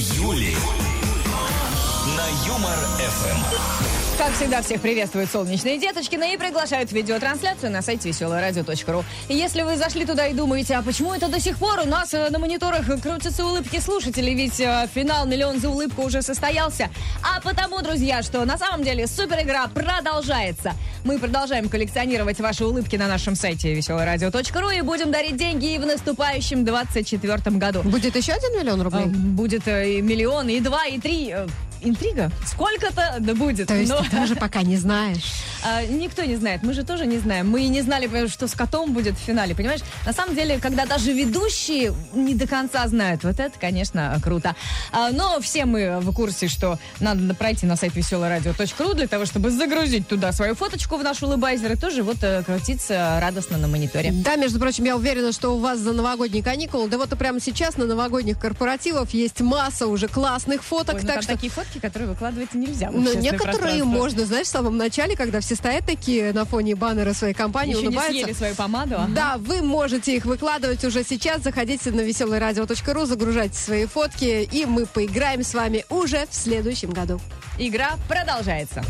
Юли Юмор ФМ. Как всегда, всех приветствуют солнечные деточкины и приглашают в видеотрансляцию на сайте веселорадио.ру. Если вы зашли туда и думаете, а почему это до сих пор у нас э, на мониторах крутятся улыбки слушателей, ведь э, финал «Миллион за улыбку» уже состоялся. А потому, друзья, что на самом деле супер игра продолжается. Мы продолжаем коллекционировать ваши улыбки на нашем сайте веселорадио.ру и будем дарить деньги и в наступающем 24 году. Будет еще один миллион рублей? Будет э, и миллион, и два, и три. Интрига? Сколько-то да будет. То есть Но- ты тоже пока не знаешь. А, никто не знает, мы же тоже не знаем. Мы и не знали, э, что с котом будет в финале, понимаешь? На самом деле, когда даже ведущие не до конца знают, вот это, конечно, круто. А, но все мы в курсе, что надо пройти на сайт веселорадио.ру для того, чтобы загрузить туда свою фоточку в наш улыбайзер и тоже вот э, крутиться радостно на мониторе. Да, между прочим, я уверена, что у вас за новогодние каникулы, да вот и прямо сейчас на новогодних корпоративах есть масса уже классных фоток, Ой, ну так что... такие фотки, которые выкладывать нельзя. Ну, общественное некоторые можно, знаешь, в самом начале, когда все стоят такие на фоне баннера своей компании, Еще не улыбаются. съели свою помаду. ага. Да, вы можете их выкладывать уже сейчас. Заходите на веселорадио.ру, загружайте свои фотки, и мы поиграем с вами уже в следующем году. Игра продолжается.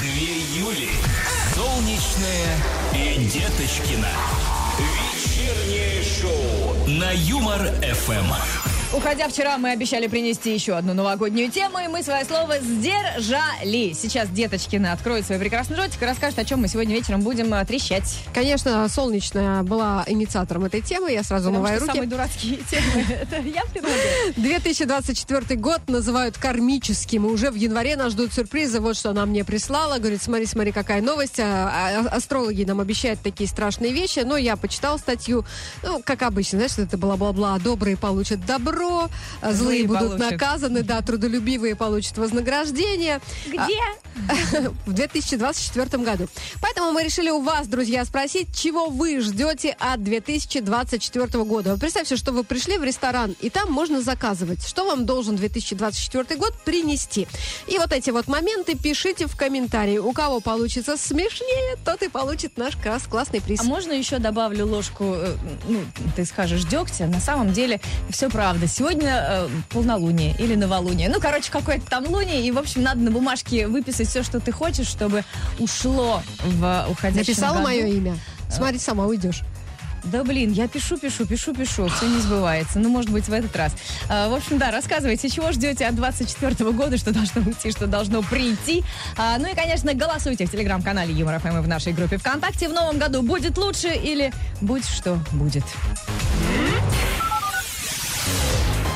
Две Юли. Солнечная и Деточкина. Вечернее шоу на Юмор ФМ. Уходя вчера, мы обещали принести еще одну новогоднюю тему, и мы свое слово сдержали. Сейчас Деточкина откроет свой прекрасный ротик и расскажет, о чем мы сегодня вечером будем э, трещать. Конечно, солнечная была инициатором этой темы. Я сразу Потому умываю что руки. самые дурацкие темы, это я предлагаю. 2024 год называют кармическим. И уже в январе нас ждут сюрпризы. Вот что она мне прислала. Говорит, смотри, смотри, какая новость. А, а, Астрологи нам обещают такие страшные вещи. Но я почитала статью. Ну, как обычно, знаешь, это бла-бла-бла. Добрые получат добро, а злые, Злые будут получат. наказаны, да, трудолюбивые получат вознаграждение. Где? в 2024 году. Поэтому мы решили у вас, друзья, спросить, чего вы ждете от 2024 года. Вот представьте, что вы пришли в ресторан, и там можно заказывать, что вам должен 2024 год принести. И вот эти вот моменты пишите в комментарии. У кого получится смешнее, тот и получит наш класс- классный приз. А можно еще добавлю ложку, э, ну, ты скажешь, дегтя? На самом деле все правда. Сегодня э, полнолуние или новолуние. Ну, короче, какое-то там луние. И, в общем, надо на бумажке выписать все, что ты хочешь, чтобы ушло в уходящем Написала году. мое имя. Смотри, сама уйдешь. Да блин, я пишу, пишу, пишу, пишу. Все не сбывается. Ну, может быть, в этот раз. А, в общем, да, рассказывайте, чего ждете от 24 года, что должно уйти, что должно прийти. А, ну и, конечно, голосуйте в телеграм-канале Юмор ФМ и в нашей группе ВКонтакте. В новом году будет лучше или будь что будет.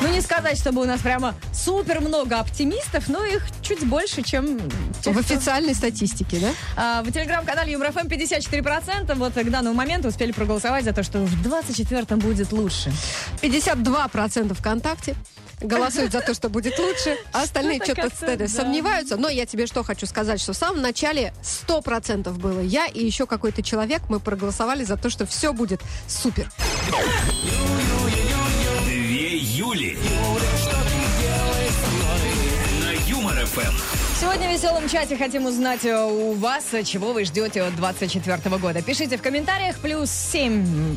Ну, не сказать, чтобы у нас прямо супер много оптимистов, но их чуть больше, чем тех, В кто- официальной статистике, да? а, в телеграм-канале ЮморФМ 54%. Вот к данному моменту успели проголосовать за то, что в 24-м будет лучше. 52% ВКонтакте голосуют за то, что будет лучше, а остальные Что-то да. сомневаются. Но я тебе что хочу сказать, что в самом начале 100% было я и еще какой-то человек, мы проголосовали за то, что все будет супер. Юли. Сегодня в веселом чате хотим узнать э, у вас, э, чего вы ждете от 24 года. Пишите в комментариях плюс 7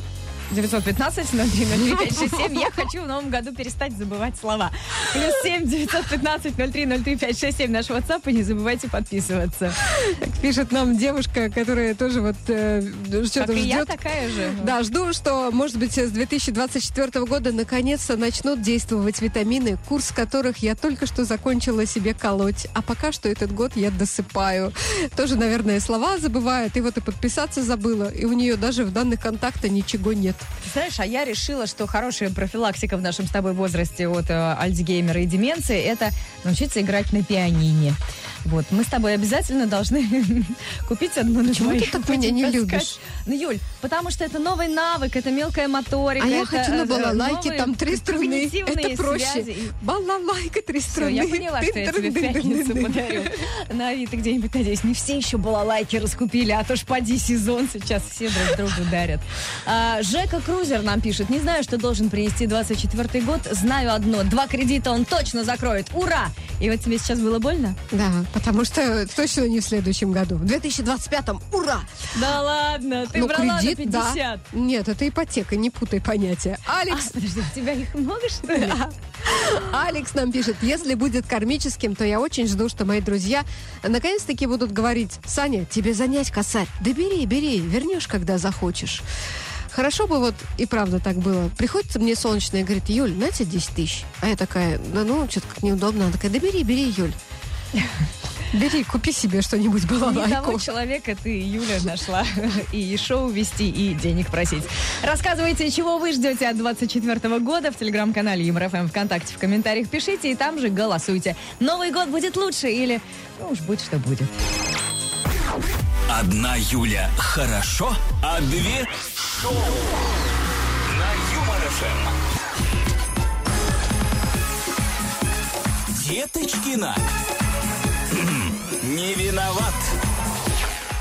915 03 Я хочу в новом году перестать забывать слова. Плюс 7 915 03 наш WhatsApp. И не забывайте подписываться. Так пишет нам девушка, которая тоже вот э, что-то Как и я ждет. такая же. Да, жду, что, может быть, с 2024 года наконец-то начнут действовать витамины, курс которых я только что закончила себе колоть. А пока что этот год я досыпаю. Тоже, наверное, слова забывает. И вот и подписаться забыла. И у нее даже в данных контакта ничего нет. Ты Знаешь, а я решила, что хорошая профилактика в нашем с тобой возрасте от э, альцгеймера и деменции – это научиться играть на пианине. Вот, мы с тобой обязательно должны купить одну на Почему ты так меня не любишь? Ну, Юль, потому что это новый навык, это мелкая моторика. А я хочу э, на балалайке, новые там три струны. Это проще. Балалайка, три струны. я поняла, что я тебе пятницу подарю. На Авито где-нибудь, надеюсь. Не все еще балалайки раскупили, а то ж поди сезон сейчас все друг другу дарят. А, Жека Эко Крузер нам пишет, не знаю, что должен принести 24 год, знаю одно, два кредита он точно закроет, ура! И вот тебе сейчас было больно? Да, потому что точно не в следующем году. В 2025-м, ура! Да ладно, ты Ну, брала кредит, на 50. да. Нет, это ипотека, не путай понятия. А, Алекс, подожди, у тебя их много, что ли? Алекс нам пишет, если будет кармическим, то я очень жду, что мои друзья наконец-таки будут говорить, Саня, тебе занять косарь. Да бери, бери, вернешь, когда захочешь. Хорошо бы вот и правда так было. Приходится мне солнечная и говорит, Юль, на тебе 10 тысяч. А я такая, да ну, что-то как неудобно. Она такая, да бери, бери, Юль. Бери, купи себе что-нибудь Не того балалайку. человека ты, Юля, нашла и шоу вести, и денег просить. Рассказывайте, чего вы ждете от 24 года в телеграм-канале ЮморФМ ВКонтакте. В комментариях пишите, и там же голосуйте. Новый год будет лучше или, ну уж будь что будет. Одна Юля хорошо, а две шоу. На Юмор ФМ. Деточкина. Не виноват.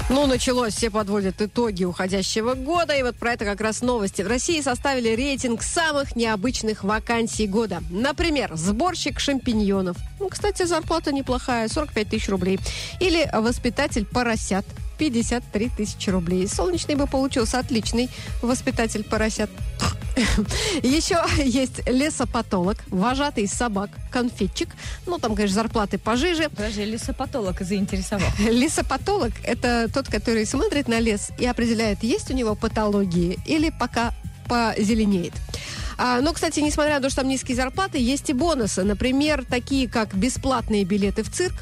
Ну, началось, все подводят итоги уходящего года, и вот про это как раз новости. В России составили рейтинг самых необычных вакансий года. Например, сборщик шампиньонов. Ну, кстати, зарплата неплохая, 45 тысяч рублей. Или воспитатель поросят. 53 тысячи рублей. Солнечный бы получился отличный воспитатель поросят. Еще есть лесопатолог, вожатый собак, конфетчик. Ну, там, конечно, зарплаты пожиже. Подожди, лесопатолог заинтересовал. Лесопатолог – это тот, который смотрит на лес и определяет, есть у него патологии или пока позеленеет. А, но, кстати, несмотря на то, что там низкие зарплаты, есть и бонусы. Например, такие как бесплатные билеты в цирк,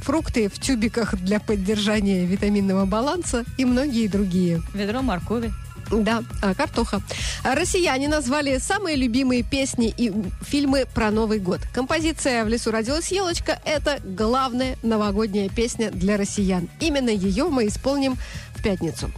фрукты в тюбиках для поддержания витаминного баланса и многие другие. Ведро моркови. Да, а, картоха. Россияне назвали самые любимые песни и фильмы про Новый год. Композиция «В лесу родилась елочка» — это главная новогодняя песня для россиян. Именно ее мы исполним в пятницу.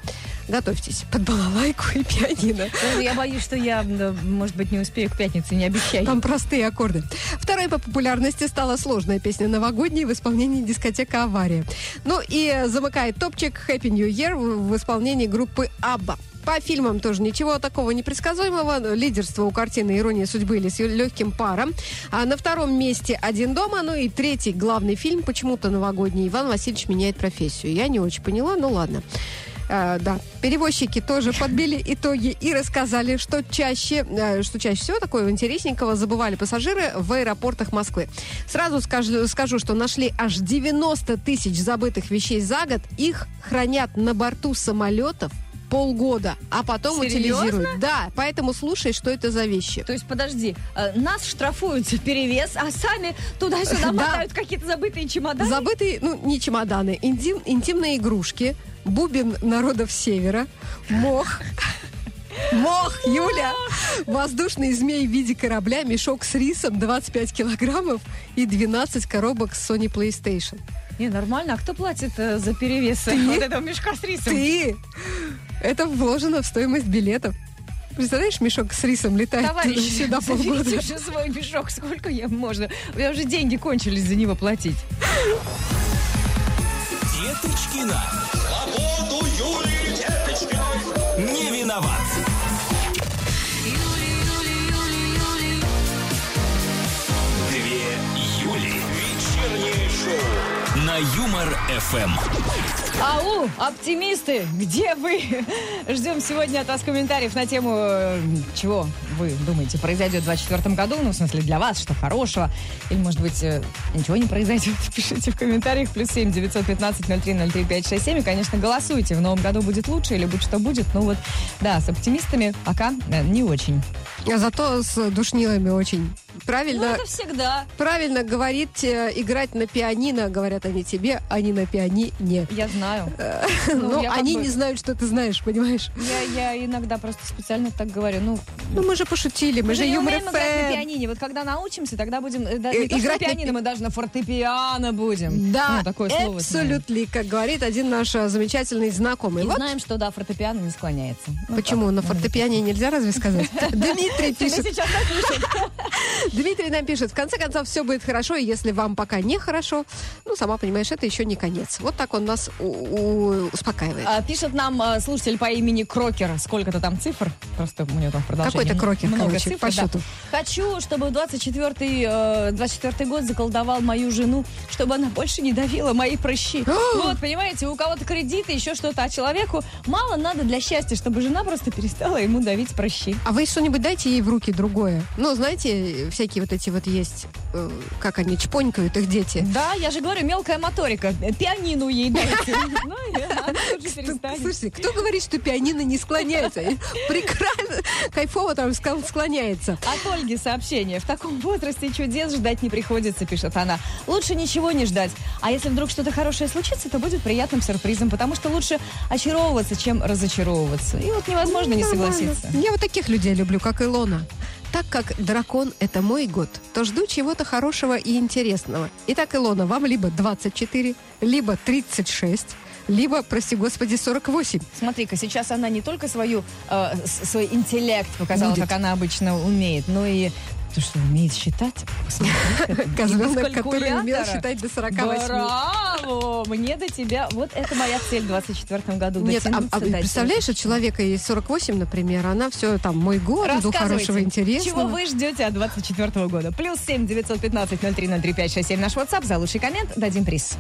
Готовьтесь под балалайку и пианино. Я боюсь, что я, может быть, не успею к пятнице, не обещай. Там простые аккорды. Второй по популярности стала сложная песня новогодняя в исполнении дискотека «Авария». Ну и замыкает топчик «Happy New Year» в исполнении группы «Абба». По фильмам тоже ничего такого непредсказуемого. Лидерство у картины «Ирония судьбы» или с легким паром. А на втором месте «Один дома». Ну и третий главный фильм почему-то новогодний. Иван Васильевич меняет профессию. Я не очень поняла, ну ладно. А, да, перевозчики тоже подбили итоги и рассказали, что чаще, э, что чаще всего такого интересненького забывали пассажиры в аэропортах Москвы. Сразу скажу, скажу, что нашли аж 90 тысяч забытых вещей за год. Их хранят на борту самолетов полгода, а потом Серьезно? утилизируют. Да, поэтому слушай, что это за вещи. То есть, подожди, э, нас штрафуют за перевес, а сами туда-сюда Да. мотают какие-то забытые чемоданы? Забытые, ну, не чемоданы, интим, интимные игрушки, бубен народов севера, мох, мох, Юля, воздушный змей в виде корабля, мешок с рисом 25 килограммов и 12 коробок с Sony PlayStation. Не, нормально. А кто платит э, за перевес вот этого мешка с рисом? Ты! Это вложено в стоимость билетов. Представляешь, мешок с рисом летает Товарищ, сюда полгода. уже свой мешок, сколько я можно. У меня уже деньги кончились за него платить. Деточкина. Свободу Юлии Деточкиной. Не виноват. Две Юли. Вечернее шоу. На Юмор ФМ. Ау, оптимисты, где вы? Ждем сегодня от вас комментариев на тему, э, чего вы думаете произойдет в 2024 году. Ну, в смысле, для вас, что хорошего. Или, может быть, э, ничего не произойдет. Пишите в комментариях. Плюс 7 915 03 03 567. И, конечно, голосуйте. В новом году будет лучше или будь что будет. Ну вот, да, с оптимистами пока э, не очень. А зато с душнилами очень. Ну, Правильно, это всегда. правильно говорить, э, играть на пианино, говорят они тебе, а не на пианине. Я знаю. Но я как они бы- не знают, что ты знаешь, понимаешь? Я, я иногда просто специально так говорю. Ну, Ну мы же пошутили, мы, Мы же же юмор играть на FM. пианине. Вот когда научимся, тогда будем... э, да, Э, не играть на на пианино, пи- мы даже на фортепиано будем. Да, Ну, такое слово знаем. абсолютно, как говорит один наш замечательный знакомый. И Вот знаем, что да, фортепиано не склоняется. Ну, почему на ну, фортепиане нельзя разве сказать? Дмитрий пишет. сейчас. Дмитрий нам пишет, в конце концов, все будет хорошо, и если вам пока не хорошо, ну, сама понимаешь, это еще не конец. Вот так он нас успокаивает. А, пишет нам а, слушатель по имени Крокер. Сколько-то там цифр? Просто у него там в продолжении. Какой-то Крокер, Много короче, цифр, по да. счету. Хочу, чтобы 24-й, э, 24 год заколдовал мою жену, чтобы она больше не давила мои прыщи. вот, понимаете, у кого-то кредиты, еще что-то, а человеку мало надо для счастья, чтобы жена просто перестала ему давить прыщи. А вы что-нибудь дайте ей в руки другое. Ну, знаете, всякие вот эти вот есть, э, как они, чпонькают их дети. Да, я же говорю, мелкая моторика. Пианину ей дайте. Ну. Слушайте, кто говорит, что пианино не склоняется? Прекрасно, кайфово там склоняется. От Ольги сообщение. В таком возрасте чудес ждать не приходится, пишет она. Лучше ничего не ждать. А если вдруг что-то хорошее случится, то будет приятным сюрпризом, потому что лучше очаровываться, чем разочаровываться. И вот невозможно не Нормально. согласиться. Я вот таких людей люблю, как Илона. Так как дракон – это мой год, то жду чего-то хорошего и интересного. Итак, Илона, вам либо 24, либо 36, либо, прости господи, 48. Смотри-ка, сейчас она не только свою, э, свой интеллект показала, Будет. как она обычно умеет, но и то, что умеет считать. Козленок, который умел считать до 48. Браво! Мне до тебя. Вот это моя цель в 24 году. Нет, а, а представляешь, у человека есть 48, например, она все там мой год, жду хорошего, интересного. Чего вы ждете от 24 года? Плюс 7 915 03 03 567 наш WhatsApp. За лучший коммент дадим приз.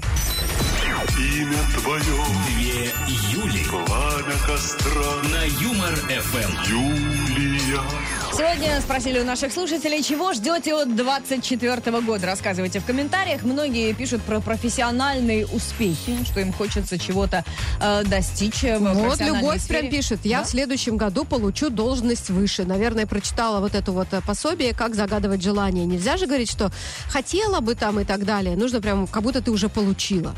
Имя твое, Две Юли пламя костра, на Юмор ФМ. Юлия. Сегодня спросили у наших слушателей, чего ждете от 24 года. Рассказывайте в комментариях. Многие пишут про профессиональные успехи, что им хочется чего-то э, достичь. в Вот Любовь сфере. прям пишет, я Да? в следующем году получу должность выше. Наверное, прочитала вот это вот э, пособие, как загадывать желание. Нельзя же говорить, что хотела бы там и так далее. Нужно прям, как будто ты уже получила.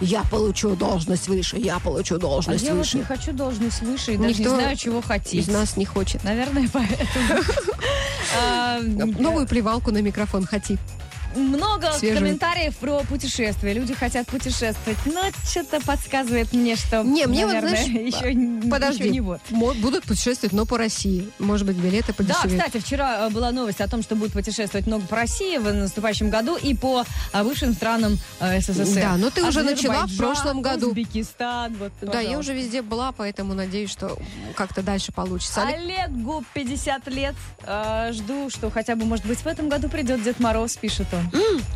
Я получу должность выше, я получу А должность я вот выше. не хочу должность выше и даже не Никто знаю, чего хотеть. Из нас не хочет. Наверное, поэтому. А, Новую плевалку на микрофон хоти. Много Свежую. комментариев про путешествия. Люди хотят путешествовать, но что-то подсказывает мне, что, Не, мне вот, наверное, знаешь, еще, н- Подожди, еще не вот. Будут путешествовать, но по России. Может быть, билеты Да, подешевеют. кстати, вчера э, была новость о том, что будет путешествовать много по России в наступающем году и по э, бывшим странам э, СССР. Да, но ты уже начала в прошлом году. Узбекистан, вот, Да, я уже везде была, поэтому надеюсь, что как-то дальше получится. Олег- Олегу 50 лет. Жду, что хотя бы, может быть, в этом году придет Дед Мороз, пишет он.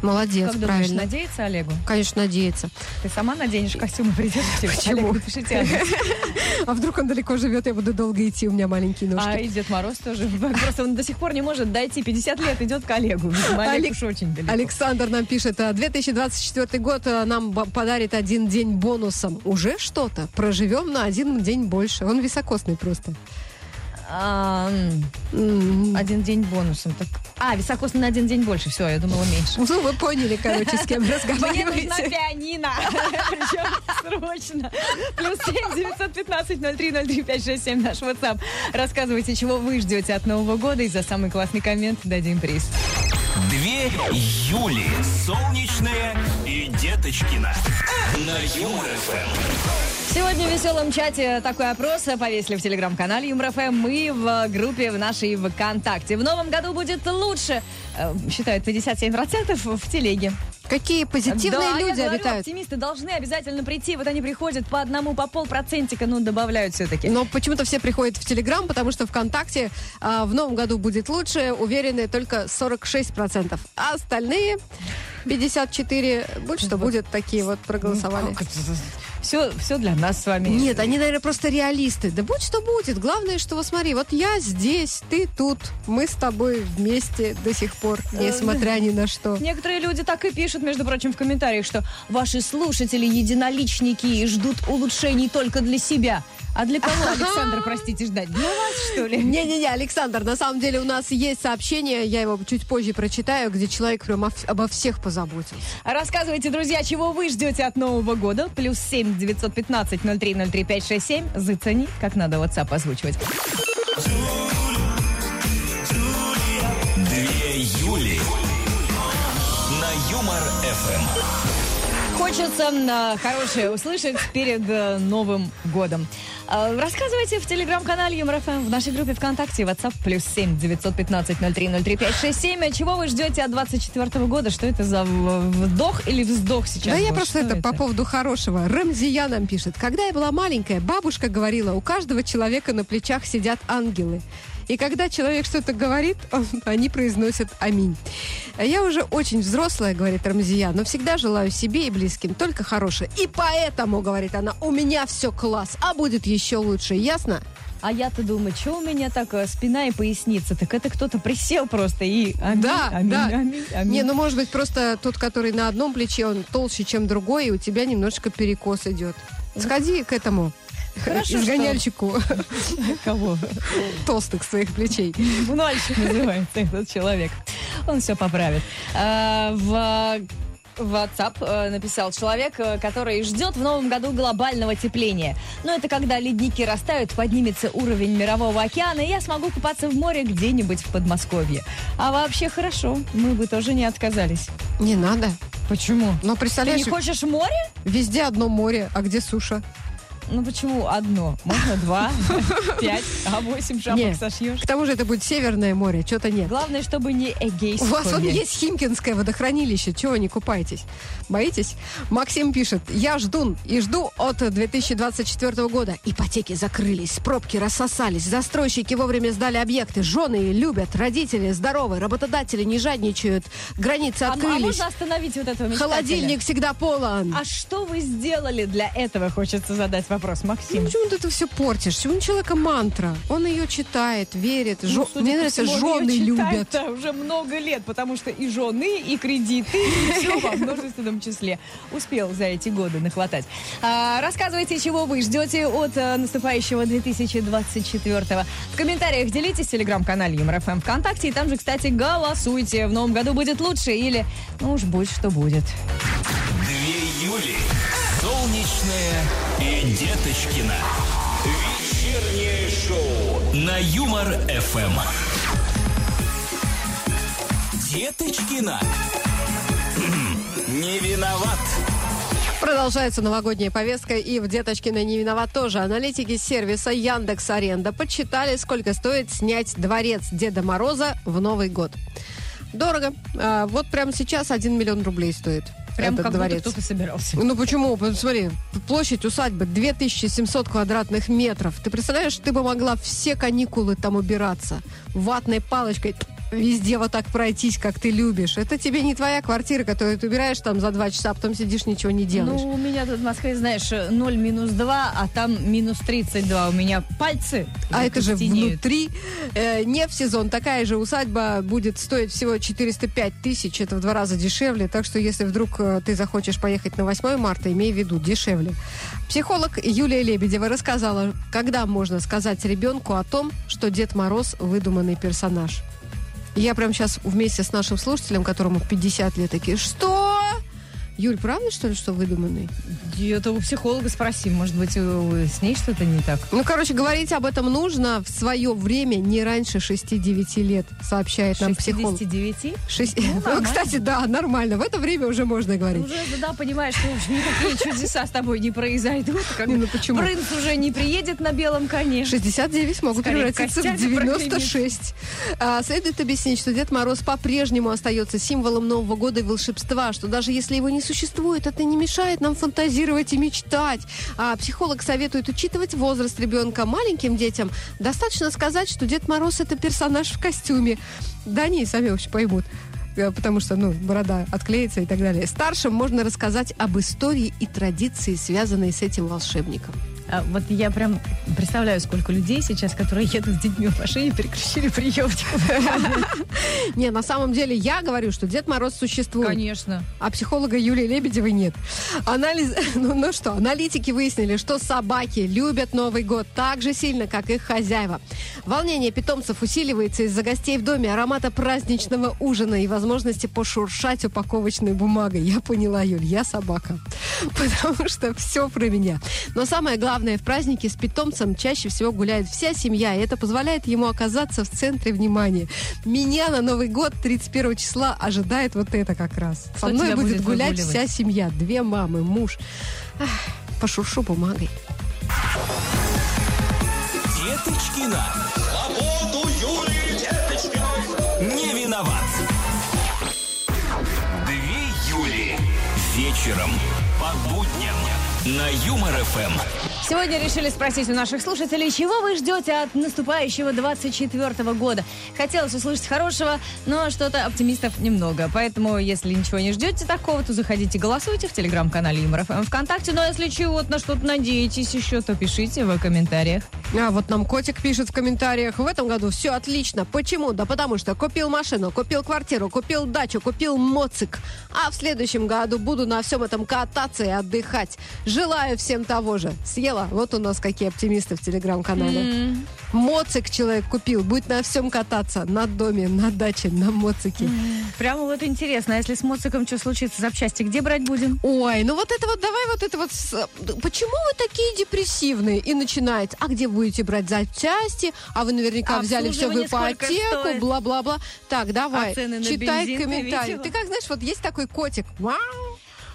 Молодец, как думаешь, правильно. надеется Олегу? Конечно, надеется. Ты сама наденешь костюм и придешь? Почему? Олег, напишите адрес. А вдруг он далеко живет, я буду долго идти, у меня маленькие ножки. А и Дед Мороз тоже. Просто он до сих пор не может дойти. 50 лет идет к Олегу. Видимо, Олег Олег- уж очень далеко. Александр нам пишет, а, 2024 год а, нам подарит один день бонусом. Уже что-то. Проживем на один день больше. Он високосный просто. Один день бонусом. Так... А, високосный на один день больше. Все, я думала меньше. Ну, вы поняли, короче, с кем Мне нужна разговариваете. пианино. Причем срочно. Плюс 7 915 03 03 567 наш WhatsApp. Рассказывайте, чего вы ждете от Нового года. И за самый классный коммент дадим приз. Две Юли. Солнечная и Деточкина. На Юмор ФМ. Сегодня в веселом чате такой опрос повесили в телеграм-канале Юмор ФМ и в группе в нашей ВКонтакте. В новом году будет лучше, э, считают 57% в телеге. Какие позитивные да, люди я говорю, обитают. оптимисты должны обязательно прийти. Вот они приходят по одному, по полпроцентика, ну, добавляют все-таки. Но почему-то все приходят в Телеграм, потому что ВКонтакте а, в новом году будет лучше, уверены только 46%. А остальные 54, будь что будет, такие вот проголосовали. Все, все для нас с вами. Нет, они, наверное, просто реалисты. Да будь что будет. Главное, что вот смотри, вот я здесь, ты тут, мы с тобой вместе до сих пор, несмотря ни на что. Некоторые люди так и пишут, между прочим, в комментариях, что ваши слушатели единоличники и ждут улучшений только для себя. А для кого, Александр, простите, ждать? Для вас, что ли? Не-не-не, Александр, на самом деле у нас есть сообщение, я его чуть позже прочитаю, где человек прям об- обо всех позаботился. Рассказывайте, друзья, чего вы ждете от Нового года. Плюс 7 915 03 03 567. Зацени, как надо WhatsApp озвучивать. Две Юли. На Юмор ФМ. Хочется э, хорошее услышать перед э, Новым годом. А, Рассказывайте в телеграм-канале ЮморФМ, в нашей группе ВКонтакте, WhatsApp, плюс 7 915 03 03 567. Чего вы ждете от 24 года? Что это за вдох или вздох сейчас? Да я был? просто Что это, по поводу хорошего. Рамзия нам пишет. Когда я была маленькая, бабушка говорила, у каждого человека на плечах сидят ангелы. И когда человек что-то говорит, он- они произносят «Аминь». Я уже очень взрослая, говорит Рамзия, но всегда желаю себе и близким только хорошее. И поэтому, говорит она, у меня все класс, а будет еще лучше. Ясно? А я-то думаю, что у меня так э, спина и поясница? Так это кто-то присел просто и аминь, Да, аминь, да. аминь, аминь. Не, ну может быть просто тот, который на одном плече, он толще, чем другой, и у тебя немножечко перекос идет. Сходи к этому Хорошо, изгоняльщику Кого? толстых своих плечей. Мунальщик называется этот человек. Он все поправит. А, В WhatsApp э, написал человек, э, который ждет в новом году глобального тепления. Но это когда ледники растают, поднимется уровень мирового океана, и я смогу купаться в море где-нибудь в Подмосковье. А вообще хорошо, мы бы тоже не отказались. Не надо. Почему? Но Ты представляешь, не хочешь море? везде одно море, а где суша? Ну почему одно? Можно два, пять, а восемь шапок сошьешь. К тому же это будет Северное море, что-то нет. Главное, чтобы не Эгейское. У вас вон есть Химкинское водохранилище, чего не купаетесь? Боитесь? Максим пишет, я жду и жду от 2024 года. Ипотеки закрылись, пробки рассосались, застройщики вовремя сдали объекты, жены любят, родители здоровы, работодатели не жадничают, границы А, а открылись, можно остановить вот этого мечтателя? холодильник всегда полон. А что вы сделали для этого, хочется задать вопрос, Ну, Максим. почему ты это все портишь? У человека мантра. Он ее читает, верит. Ну, Жо- судя Мне нравится, жены любят. уже много лет, потому что и жены, и кредиты, и все во множественном числе. Успел за эти годы нахватать. А, рассказывайте, чего вы ждете от э, наступающего 2024 В комментариях делитесь в телеграм-канале ЮморФМ ВКонтакте. И там же, кстати, голосуйте. В новом году будет лучше или, ну уж будь что будет. Две Юли. Деточкина. Вечернее шоу на Юмор ФМ. Деточкина. Не виноват. Продолжается новогодняя повестка, и в «Деточкино не виноват» тоже. Аналитики сервиса Яндекс Аренда подсчитали, сколько стоит снять дворец Деда Мороза в Новый год. Дорого. А, вот прямо сейчас 1 миллион рублей стоит Прям этот как будто дворец. кто-то собирался. Ну почему? Посмотри, площадь усадьбы 2700 квадратных метров. Ты представляешь, ты бы могла все каникулы там убираться. Ватной палочкой везде вот так пройтись, как ты любишь. Это тебе не твоя квартира, которую ты убираешь там за два часа, а потом сидишь, ничего не делаешь. Ну, у меня тут в Москве, знаешь, 0 минус 2, а там минус 32. У меня пальцы А это же внутри. Э, не в сезон. Такая же усадьба будет стоить всего 405 тысяч. Это в два раза дешевле. Так что если вдруг э, ты захочешь поехать на 8 марта, имей в виду, дешевле. Психолог Юлия Лебедева рассказала, когда можно сказать ребенку о том, что Дед Мороз выдуманный персонаж. Я прям сейчас вместе с нашим слушателем, которому 50 лет, такие, что? Юль, правда, что ли, что выдуманный? Это у психолога спроси, может быть, с ней что-то не так. Ну, короче, говорить об этом нужно в свое время не раньше 6-9 лет, сообщает нам психолог. 69? Шесть- Ну, Ну, кстати, да, нормально. В это время уже можно говорить. Уже, да, понимаешь, что уж никакие чудеса с тобой не произойдут. Как Не, ну почему? Принц уже не приедет на белом коне. 69 могут Скорее, превратиться в костями 96. А, следует объяснить, что Дед Мороз по-прежнему остается символом Нового года и волшебства, что даже если его не существует, это не мешает нам фантазировать и мечтать. А психолог советует учитывать возраст ребенка маленьким детям. Достаточно сказать, что Дед Мороз это персонаж в костюме. Да они и сами вообще поймут. Э, Потому что, ну, борода отклеится и так далее. Старшим можно рассказать об истории и традиции, связанной с этим волшебником. А вот я прям представляю, сколько людей сейчас, которые едут с детьми в машине, переключили приемчик. Не, на самом деле я говорю, что Дед Мороз существует. Конечно. А психолога Юлии Лебедевой нет. Анализ... Ну, ну что, аналитики выяснили, что собаки любят Новый год так же сильно, как их хозяева. Волнение питомцев усиливается из-за гостей в доме, аромата праздничного ужина и возможности пошуршать упаковочной бумагой. Я поняла, Юль, я собака. Потому что все про меня. Но самое главное, в празднике с питомцем чаще всего гуляет вся семья, и это позволяет ему оказаться в центре внимания. Меня на Новый год 31 числа ожидает вот это как раз. Со мной будет будет гулять выгуливать? вся семья. Две мамы, муж. Ах, пошуршу бумагой. Деточкина. Свободу Юлии Деточкиной. Не виноват. Две Юли. Вечером. По будням. На Юмор-ФМ. Сегодня решили спросить у наших слушателей, чего вы ждете от наступающего 24 года. Хотелось услышать хорошего, но что-то оптимистов немного. Поэтому, если ничего не ждете такого, то заходите, голосуйте в телеграм-канале Юмор ФМ ВКонтакте. Ну а если чего-то на что-то надеетесь еще, то пишите в комментариях. А вот нам котик пишет в комментариях. В этом году все отлично. Почему? Да потому что купил машину, купил квартиру, купил дачу, купил моцик. А в следующем году буду на всем этом кататься и отдыхать. Желаю всем того же. Съела. Вот у нас какие оптимисты в телеграм-канале. Моцик человек купил. Будет на всем кататься. На доме, на даче, на моцике. Прямо вот интересно, а если с моциком что случится, запчасти где брать будем? Ой, ну вот это вот, давай вот это вот. с- Почему вы такие депрессивные? И начинаете, а где будете брать запчасти? А вы наверняка взяли все в ипотеку, бла-бла-бла. Так, давай, А читай бензин ты комментарий. видела? Ты как знаешь, вот есть такой котик. Вау,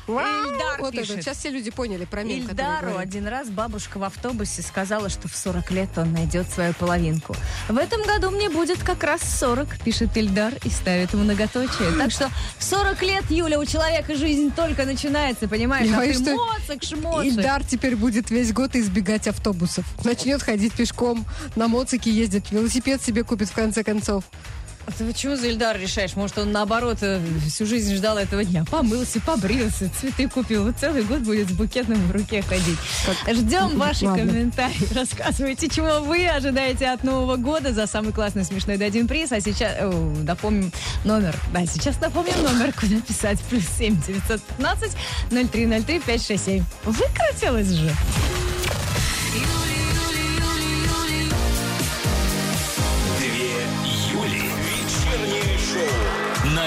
вау. Ильдар вот пишет. это. Сейчас все люди поняли про мем, Ильдару один раз бабушка в автобусе сказала, что в 40 лет он найдет свою половинку. В этом году мне будет как раз 40, пишет Ильдар и ставит многоточие. Так что в 40 лет, Юля, у человека жизнь только начинается, понимаешь? Я а боюсь, ты моцик, шмоцик. Ильдар теперь будет весь год избегать автобусов. Начнет ходить пешком, на моцике ездить, велосипед себе купит в конце концов. А ты чего за Ильдар решаешь? Может, он наоборот э, всю жизнь ждал этого дня? Помылся, побрился, цветы купил. Вот целый год будет с букетом в руке ходить. Ждем ваши Ладно. комментарии. Рассказывайте, чего вы ожидаете от Нового года за самый классный смешной дадим приз. А сейчас о, напомним номер. Да, сейчас напомним номер, куда писать. Плюс семь девятьсот пятнадцать ноль три ноль три пять шесть семь. Выкрутилась же.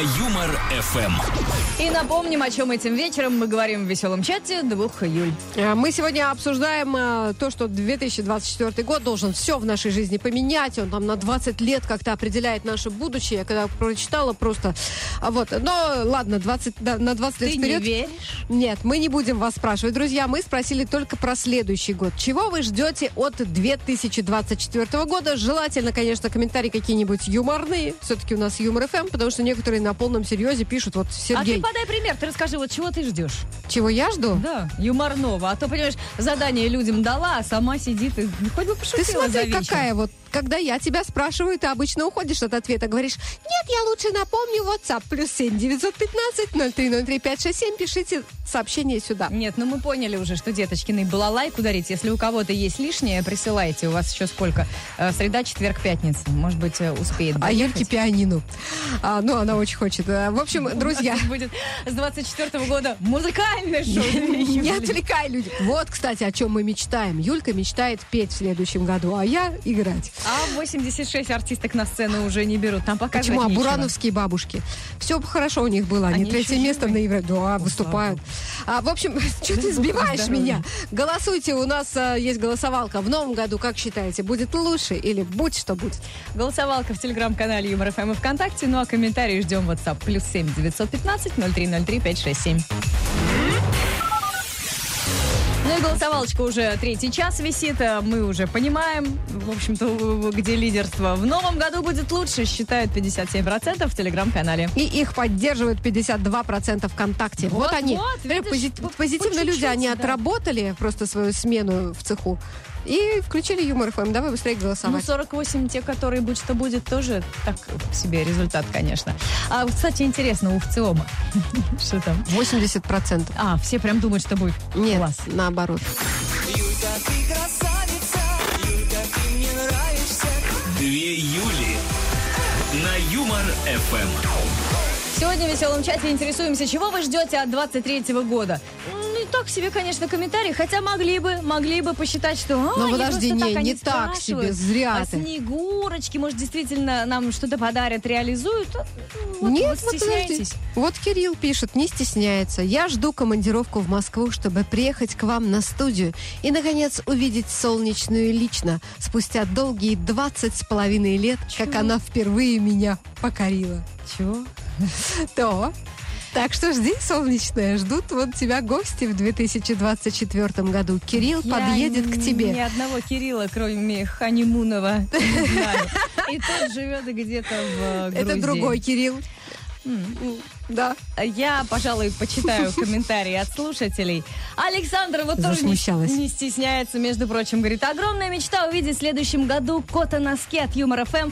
Now you- На Юмор-ФМ. И напомним, о чем этим вечером мы говорим в веселом чате двух июль. Э, Мы сегодня обсуждаем э, то, что 2024 год должен все в нашей жизни поменять. Он там на 20 лет как-то определяет наше будущее. Я когда прочитала просто... а, Вот. Но ладно, 20, да, на 20 лет Ты не вперед. веришь? Нет, мы не будем вас спрашивать. Друзья, мы спросили только про следующий год. Чего вы ждете от 2024 года? Желательно, конечно, комментарии какие-нибудь юморные. Все-таки у нас юмор ФМ, потому что некоторые на полном серьезе пишут. Вот А ты Сергей, подай пример, ты расскажи, вот чего ты ждешь? чего я жду? Да, юморного. А то, понимаешь, задание людям дала, а сама сидит и хоть бы Ты пошутила за смотри, вечер. какая вот, когда я тебя спрашиваю, ты обычно уходишь от ответа, говоришь, нет, я лучше напомню WhatsApp, плюс 7 915 0303 567, пишите сообщение сюда. Нет, ну мы поняли уже, что деточкиной была лайк ударить. Если у кого-то есть лишнее, присылайте. У вас еще сколько? Э, Среда, четверг, пятница. Может быть, э, успеет А доехать. Юльке пианину. А, ну, она очень хочет. А, В общем, друзья, будет с 24 года музыкальное шоу. не отвлекай людей. Вот, кстати, о чем мы мечтаем. Юлька мечтает петь в следующем году, а я играть. А 86 артисток на сцену уже не берут. Там показывать Почему? А бурановские бабушки. Все хорошо у них было. Они, Они третье место живы? на Евро. Да, выступают. А, в общем, что ты сбиваешь меня? Голосуйте, у нас а, есть голосовалка. В новом году, как считаете, будет лучше или будь что будет? Голосовалка в телеграм-канале Юмор ФМ и ВКонтакте. Ну а комментарии ждем в WhatsApp. Плюс 7 915 0303 567. Ну и голосовалочка уже третий час висит. а Мы уже понимаем, в общем-то, где лидерство. В новом году будет лучше, считают 57% в телеграм-канале. И их поддерживают 52% ВКонтакте. Вот, Вот, они. вот, видишь, пози- по- по позитивные люди, чуть-чуть, они да. отработали просто свою смену в цеху. И включили юмор ФМ. Давай быстрее Ну, голосовать. 48 те, которые будь что будет, тоже так себе результат, конечно. А, кстати, интересно, у ВЦИОМа. Что там? 80%. А, все прям думают, что будет Нет, класс. наоборот. Две Юли. На Юмор-ФМ. Сегодня в веселом чате интересуемся, чего вы ждете от 23 года. Ну, так себе, конечно, комментарий, хотя могли бы, могли бы посчитать, что... А, они подожди, не- так, не так себе, зря а ты. снегурочки, может, действительно нам что-то подарят, реализуют? А, ну, Вот, Нет, вот вот подожди. Вот Кирилл пишет, не стесняется. Я жду командировку в Москву, чтобы приехать к вам на студию и, наконец, увидеть солнечную лично спустя долгие 20 с половиной лет, как Чего? она впервые меня покорила. Чего? То. Так что жди, солнечная. Ждут вот тебя гости в 2024 году. Кирилл Я подъедет к Ни тебе. одного Кирилла, кроме Ханимунова, не знаю. И тот живет где-то в Грузии. Это другой Кирилл. Да. Я, пожалуй, почитаю комментарии от слушателей. Александр вот тоже не, не стесняется, между прочим, говорит, огромная мечта увидеть в следующем году кота-носки от Юмор ФМ.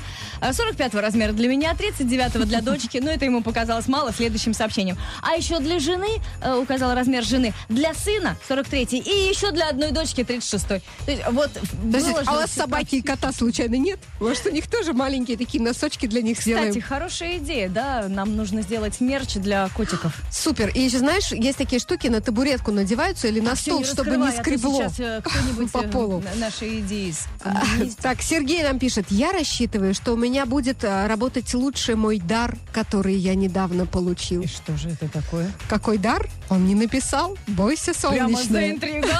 45 размера для меня, 39 для дочки. Но это ему показалось мало следующим сообщением. А еще для жены, э, указал размер жены, для сына 43 и еще для одной дочки 36 То есть вот Подождите, а у вас собаки и кота случайно нет? Может, у них тоже маленькие такие носочки для них сделаем? Кстати, хорошая идея, да? Нам нужно сделать мерч для котиков. Супер. И еще, знаешь, есть такие штуки, на табуретку надеваются или на Всё, стол, не чтобы не а скребло. сейчас э, кто-нибудь по э, полу. на- наши идеи А. Так, Сергей нам пишет, я рассчитываю, что у меня будет а, работать лучше мой дар, который я недавно получил. И что же это такое? Какой дар? Он не написал. Бойся, Прямо солнечная. заинтриговал.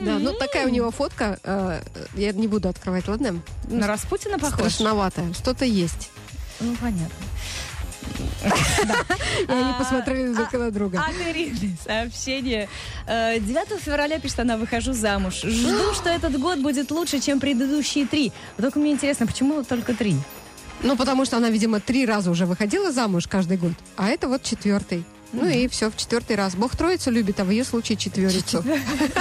Да, ну такая у него фотка. э, Я не буду открывать, ладно? На Распутина похож? Страшновато. Что-то есть. Ну, понятно. И они посмотрели друг на друга. Анонимное сообщение. Э, 9 февраля, пишет она, выхожу замуж. Жду, что этот год будет лучше, чем предыдущие три. Только мне интересно, почему только три? Ну, потому что она, видимо, три раза уже выходила замуж каждый год, а это вот четвертый. Ну и все, в четвертый раз. Бог троицу любит, а в ее случае четверицу.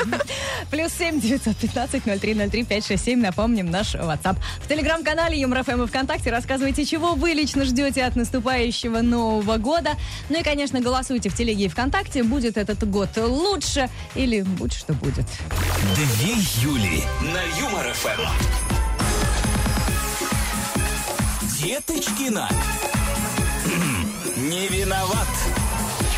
Плюс семь девятьсот пятнадцать ноль три ноль три пять шесть семь. Напомним наш WhatsApp. В телеграм-канале Юмор ФМ и ВКонтакте рассказывайте, чего вы лично ждете от наступающего Нового года. Ну и, конечно, голосуйте в телеге и ВКонтакте. Будет этот год лучше или будь что будет. Две Юли на Юмор ФМ. Деточкина. Не виноват.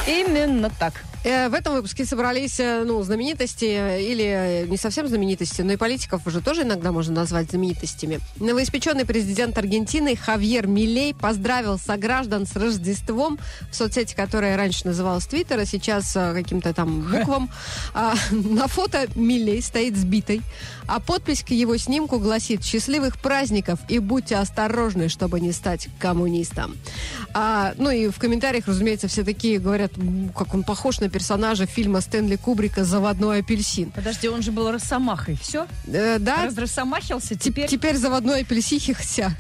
Именно так. Э, В этом выпуске собрались э, ну, знаменитости, э, или не совсем знаменитости, но и политиков уже тоже иногда можно назвать знаменитостями. Новоиспеченный президент Аргентины Хавьер Милей поздравил сограждан с Рождеством в соцсети, которая раньше называлась Твиттер, а сейчас каким-то там буквам. А, на фото Милей стоит сбитой, а подпись к его снимку гласит «Счастливых праздников и будьте осторожны, чтобы не стать коммунистом». А, ну и в комментариях, разумеется, все такие говорят, «М, как он похож на персонажа фильма Стэнли Кубрика «Заводной апельсин». Подожди, он же был росомахой. Все? Э, да, Разросомахился, теперь, теперь заводной апельсихихся.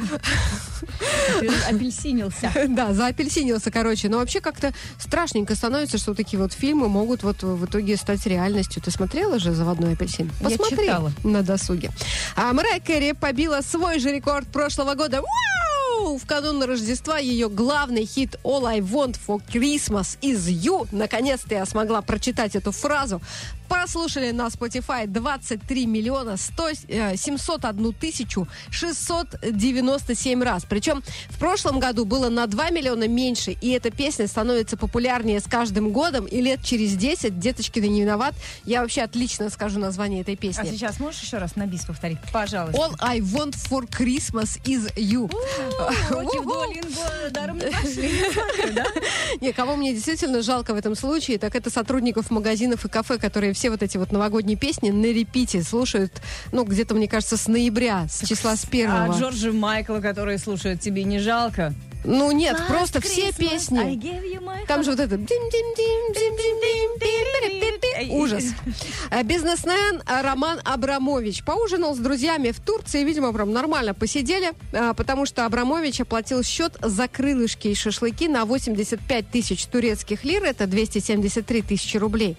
апельсинился. Да, заапельсинился, короче. Но вообще как-то страшненько становится, что такие вот фильмы могут вот в итоге стать реальностью. Ты смотрела же «Заводной апельсин»? Посмотри на досуге. А Мэрайя Кэрри побила свой же рекорд прошлого года. Вау! В канун Рождества ее главный хит «All I Want for Christmas is You». Наконец-то я смогла прочитать эту фразу. Послушали на Spotify 23 миллиона 100, э, 701 тысячу 697 раз. Причем в прошлом году было на 2 миллиона меньше, и эта песня становится популярнее с каждым годом, и лет через 10 «Деточкины не виноват». Я вообще отлично скажу название этой А песни. сейчас можешь еще раз на бис повторить? Пожалуйста. All I want for Christmas is you. Уроки в Дуолинго даром не? Не, кого мне действительно жалко в этом случае, так это сотрудников магазинов и кафе, которые все вот эти вот новогодние песни на репите слушают, ну, где-то, мне кажется, с ноября, с числа с А первого. Джорджа Майкла, который слушает, тебе не жалко? Ну, нет, Last просто все Christmas I песни. Там же вот это... Ужас. А, Бизнесмен Роман Абрамович поужинал с друзьями в Турции. Видимо, прям нормально посидели, а, потому что Абрамович оплатил счет за крылышки и шашлыки на 85 тысяч турецких лир. Это 273 тысячи рублей.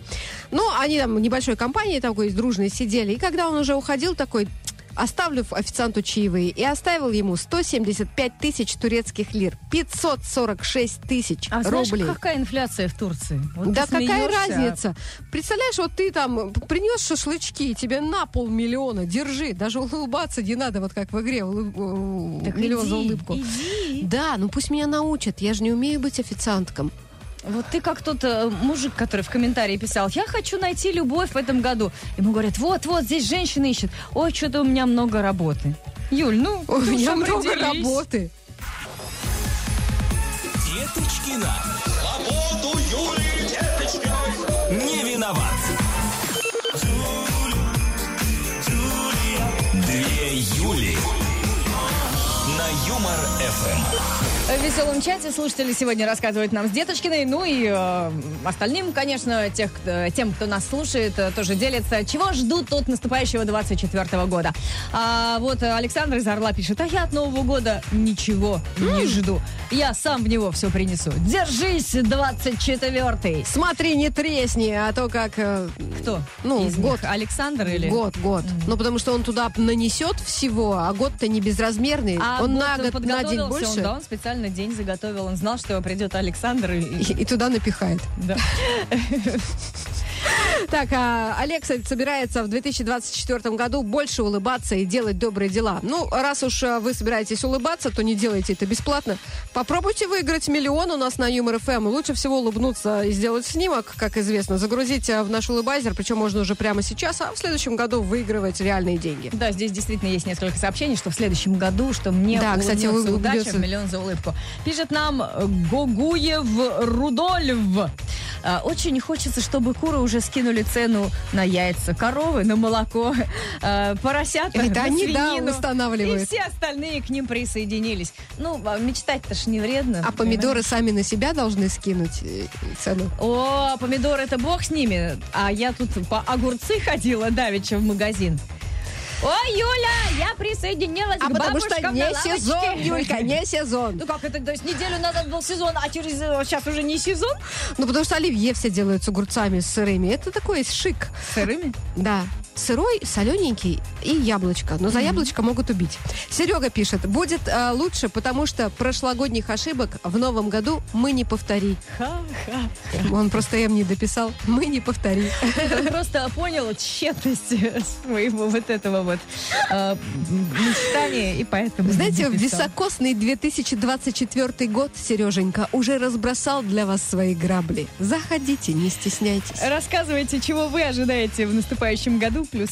Ну, они там небольшой компанией такой дружной сидели. И когда он уже уходил, такой... Оставлю официанту чаевые и оставил ему 175 тысяч турецких лир, 546 тысяч А знаешь, рублей. какая инфляция в Турции? Вот Да какая разница? Представляешь, вот ты там принес шашлычки, тебе на полмиллиона, держи. Даже улыбаться не надо, вот как в игре, улыб- Так миллион иди, за улыбку. Иди. Да, ну пусть меня научат, я же не умею быть официантком. Вот ты как тот э, мужик, который в комментарии писал, я хочу найти любовь в этом году. Ему говорят, вот-вот, здесь женщина ищет. Ой, что-то у меня много работы. Юль, ну, У ты меня много определись. работы. Деточкина. Свободу Юлии Деточкиной. Не виноват. Две Юли. Юмор ФМ. В веселом чате слушатели сегодня рассказывают нам с Деточкиной, ну и э, остальным, конечно, тех, кто- тем, кто нас слушает, э, тоже делятся, чего ждут от наступающего 24 года. А вот Александр из Орла пишет, а я от Нового года ничего не жду. Я сам в него все принесу. Держись, 24-й. Смотри, не тресни, а то как... э, Кто? Ну, из год. них? Александр или? Год, год. Ну, потому что он туда нанесет всего, а год-то не безразмерный. А он год на год, на подготовился, день Он, больше. да, он специально день заготовил. Он знал, что придет Александр. И, и- И, и туда напихает. да. Так, а Алекса собирается в 2024 году больше улыбаться и делать добрые дела. Ну, раз уж а, вы собираетесь улыбаться, то не делайте это бесплатно. Попробуйте выиграть миллион у нас на Юмор ФМ. Лучше всего улыбнуться и сделать снимок, как известно, загрузить а, в наш улыбайзер, причем можно уже прямо сейчас, а в следующем году выигрывать реальные деньги. Да, здесь действительно есть несколько сообщений, что в следующем году, что мне Да, кстати, улыбнется удача миллион за улыбку. Пишет нам э, Гогуев Рудольф. А, Очень хочется, чтобы куры уже скинули цену на яйца, коровы, на молоко, э, поросята, Это они, да, свинину. устанавливают. И все остальные к ним присоединились. Ну, а мечтать-то ж не вредно. А помидоры сами на себя должны скинуть э, цену. О, помидоры это бог с ними. А я тут по огурцы ходила давеча в магазин. Ой, Юля, я присоединилась А к потому что не на лавочке. сезон, Юлька, не сезон. Ну как это, то есть неделю назад был сезон, а через э, сейчас уже не сезон? Ну, потому что оливье все делают с огурцами, с сырыми. Это такой шик. Сырыми? Да. Сырой, солененький и яблочко. Но за яблочко могут убить. Серега пишет, будет э, лучше, потому что прошлогодних ошибок в новом году мы не повтори. Ха-ха. Он просто М не дописал. Мы не повтори. Он просто понял тщетность своего вот этого вот э, мечтания, и поэтому Знаете, високосный 2024 год, Сереженька, уже разбросал для вас свои грабли. Заходите, не стесняйтесь. Рассказывайте, чего вы ожидаете в наступающем году. Плюс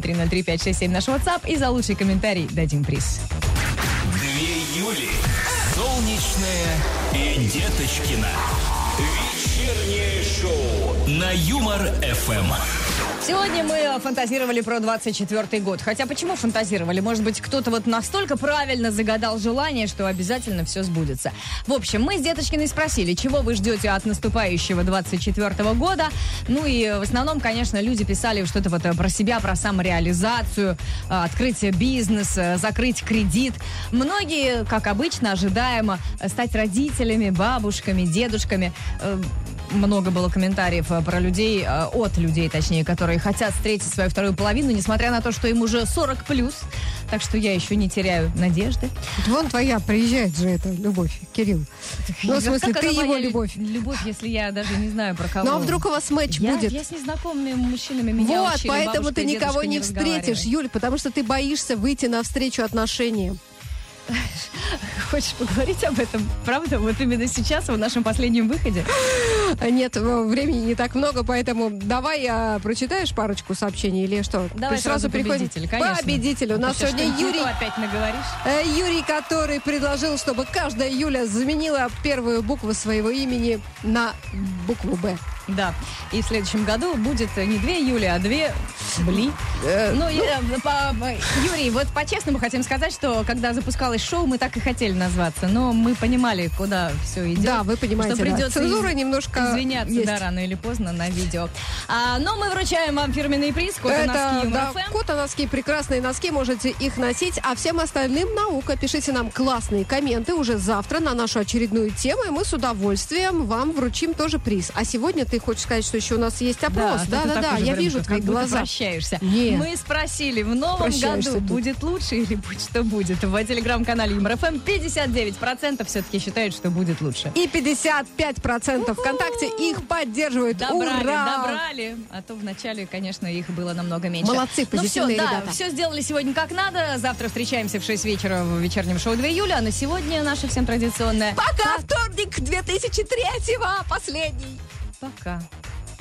три ноль три пять шесть семь наш WhatsApp. И за лучший комментарий дадим приз. Две Юли. Солнечная и Деточкина. Вечернее шоу на Юмор ФМ. Сегодня мы фантазировали про 24 год. Хотя почему фантазировали? Может быть, кто-то вот настолько правильно загадал желание, что обязательно все сбудется. В общем, мы с Деточкиной спросили, чего вы ждете от наступающего 24 года. Ну и в основном, конечно, люди писали что-то вот про себя, про самореализацию, э, открытие бизнеса, закрыть кредит. Многие, как обычно, ожидаемо э, стать родителями, бабушками, дедушками. Много было комментариев э, про людей, э, от людей, точнее, которые хотят встретить свою вторую половину, несмотря на то, что им уже 40 плюс. Так что я еще не теряю надежды. Вон твоя, приезжает же эта любовь, Кирилл. Ну, в смысле, Как ты его любовь. Любовь, если я даже не знаю про кого. Ну а вдруг у вас матч я, будет? я с незнакомыми мужчинами меня Вот, учили поэтому ты никого не разговаривать. встретишь, Юль, потому что ты боишься выйти навстречу отношениям. Хочешь поговорить об этом? Правда? Вот именно сейчас, в нашем последнем выходе? А Нет, времени не так много, поэтому давай а, прочитаешь парочку сообщений или что? Давай сразу переходим- победитель, конечно. Победитель. У нас Ты сегодня Юрий. опять наговоришь? Э, Юрий, который предложил, чтобы каждая Юля заменила первую букву своего имени на букву «Б». Да. И в следующем году будет не две Юли, а две Бли. Ну, э, Юрий, вот по-честному хотим сказать, что когда запускалось шоу, мы так и хотели назваться, но мы понимали, куда все идет. Да, вы понимаете, что да. придется Цензура из- немножко извиняться, есть. да, рано или поздно на видео. А, но мы вручаем вам фирменный приз, код Это, носки да, кота носки, прекрасные носки, можете их носить, а всем остальным наука. Пишите нам классные комменты уже завтра на нашу очередную тему, и мы с удовольствием вам вручим тоже приз. А сегодня ты хочешь сказать, что еще у нас есть опрос? Да, так да, да, уже я вижу твои глаза. Прощаешься. Нет. Мы спросили, в новом Прощаешься году тут. будет лучше или будь что будет? В телеграм-канале Юмор ФМ 59% все-таки считают, что будет лучше. И 55% ВКонтакте их поддерживают. Добрали, Ура! добрали. А то вначале, конечно, их было намного меньше. Молодцы, ну, позитивные все, да, ребята. все сделали сегодня как надо. Завтра встречаемся в 6 вечера в вечернем шоу 2 июля. А на сегодня наше всем традиционное Пока, вторник 2003-го, последний. пока.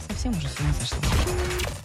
Совсем уже с ума сошла.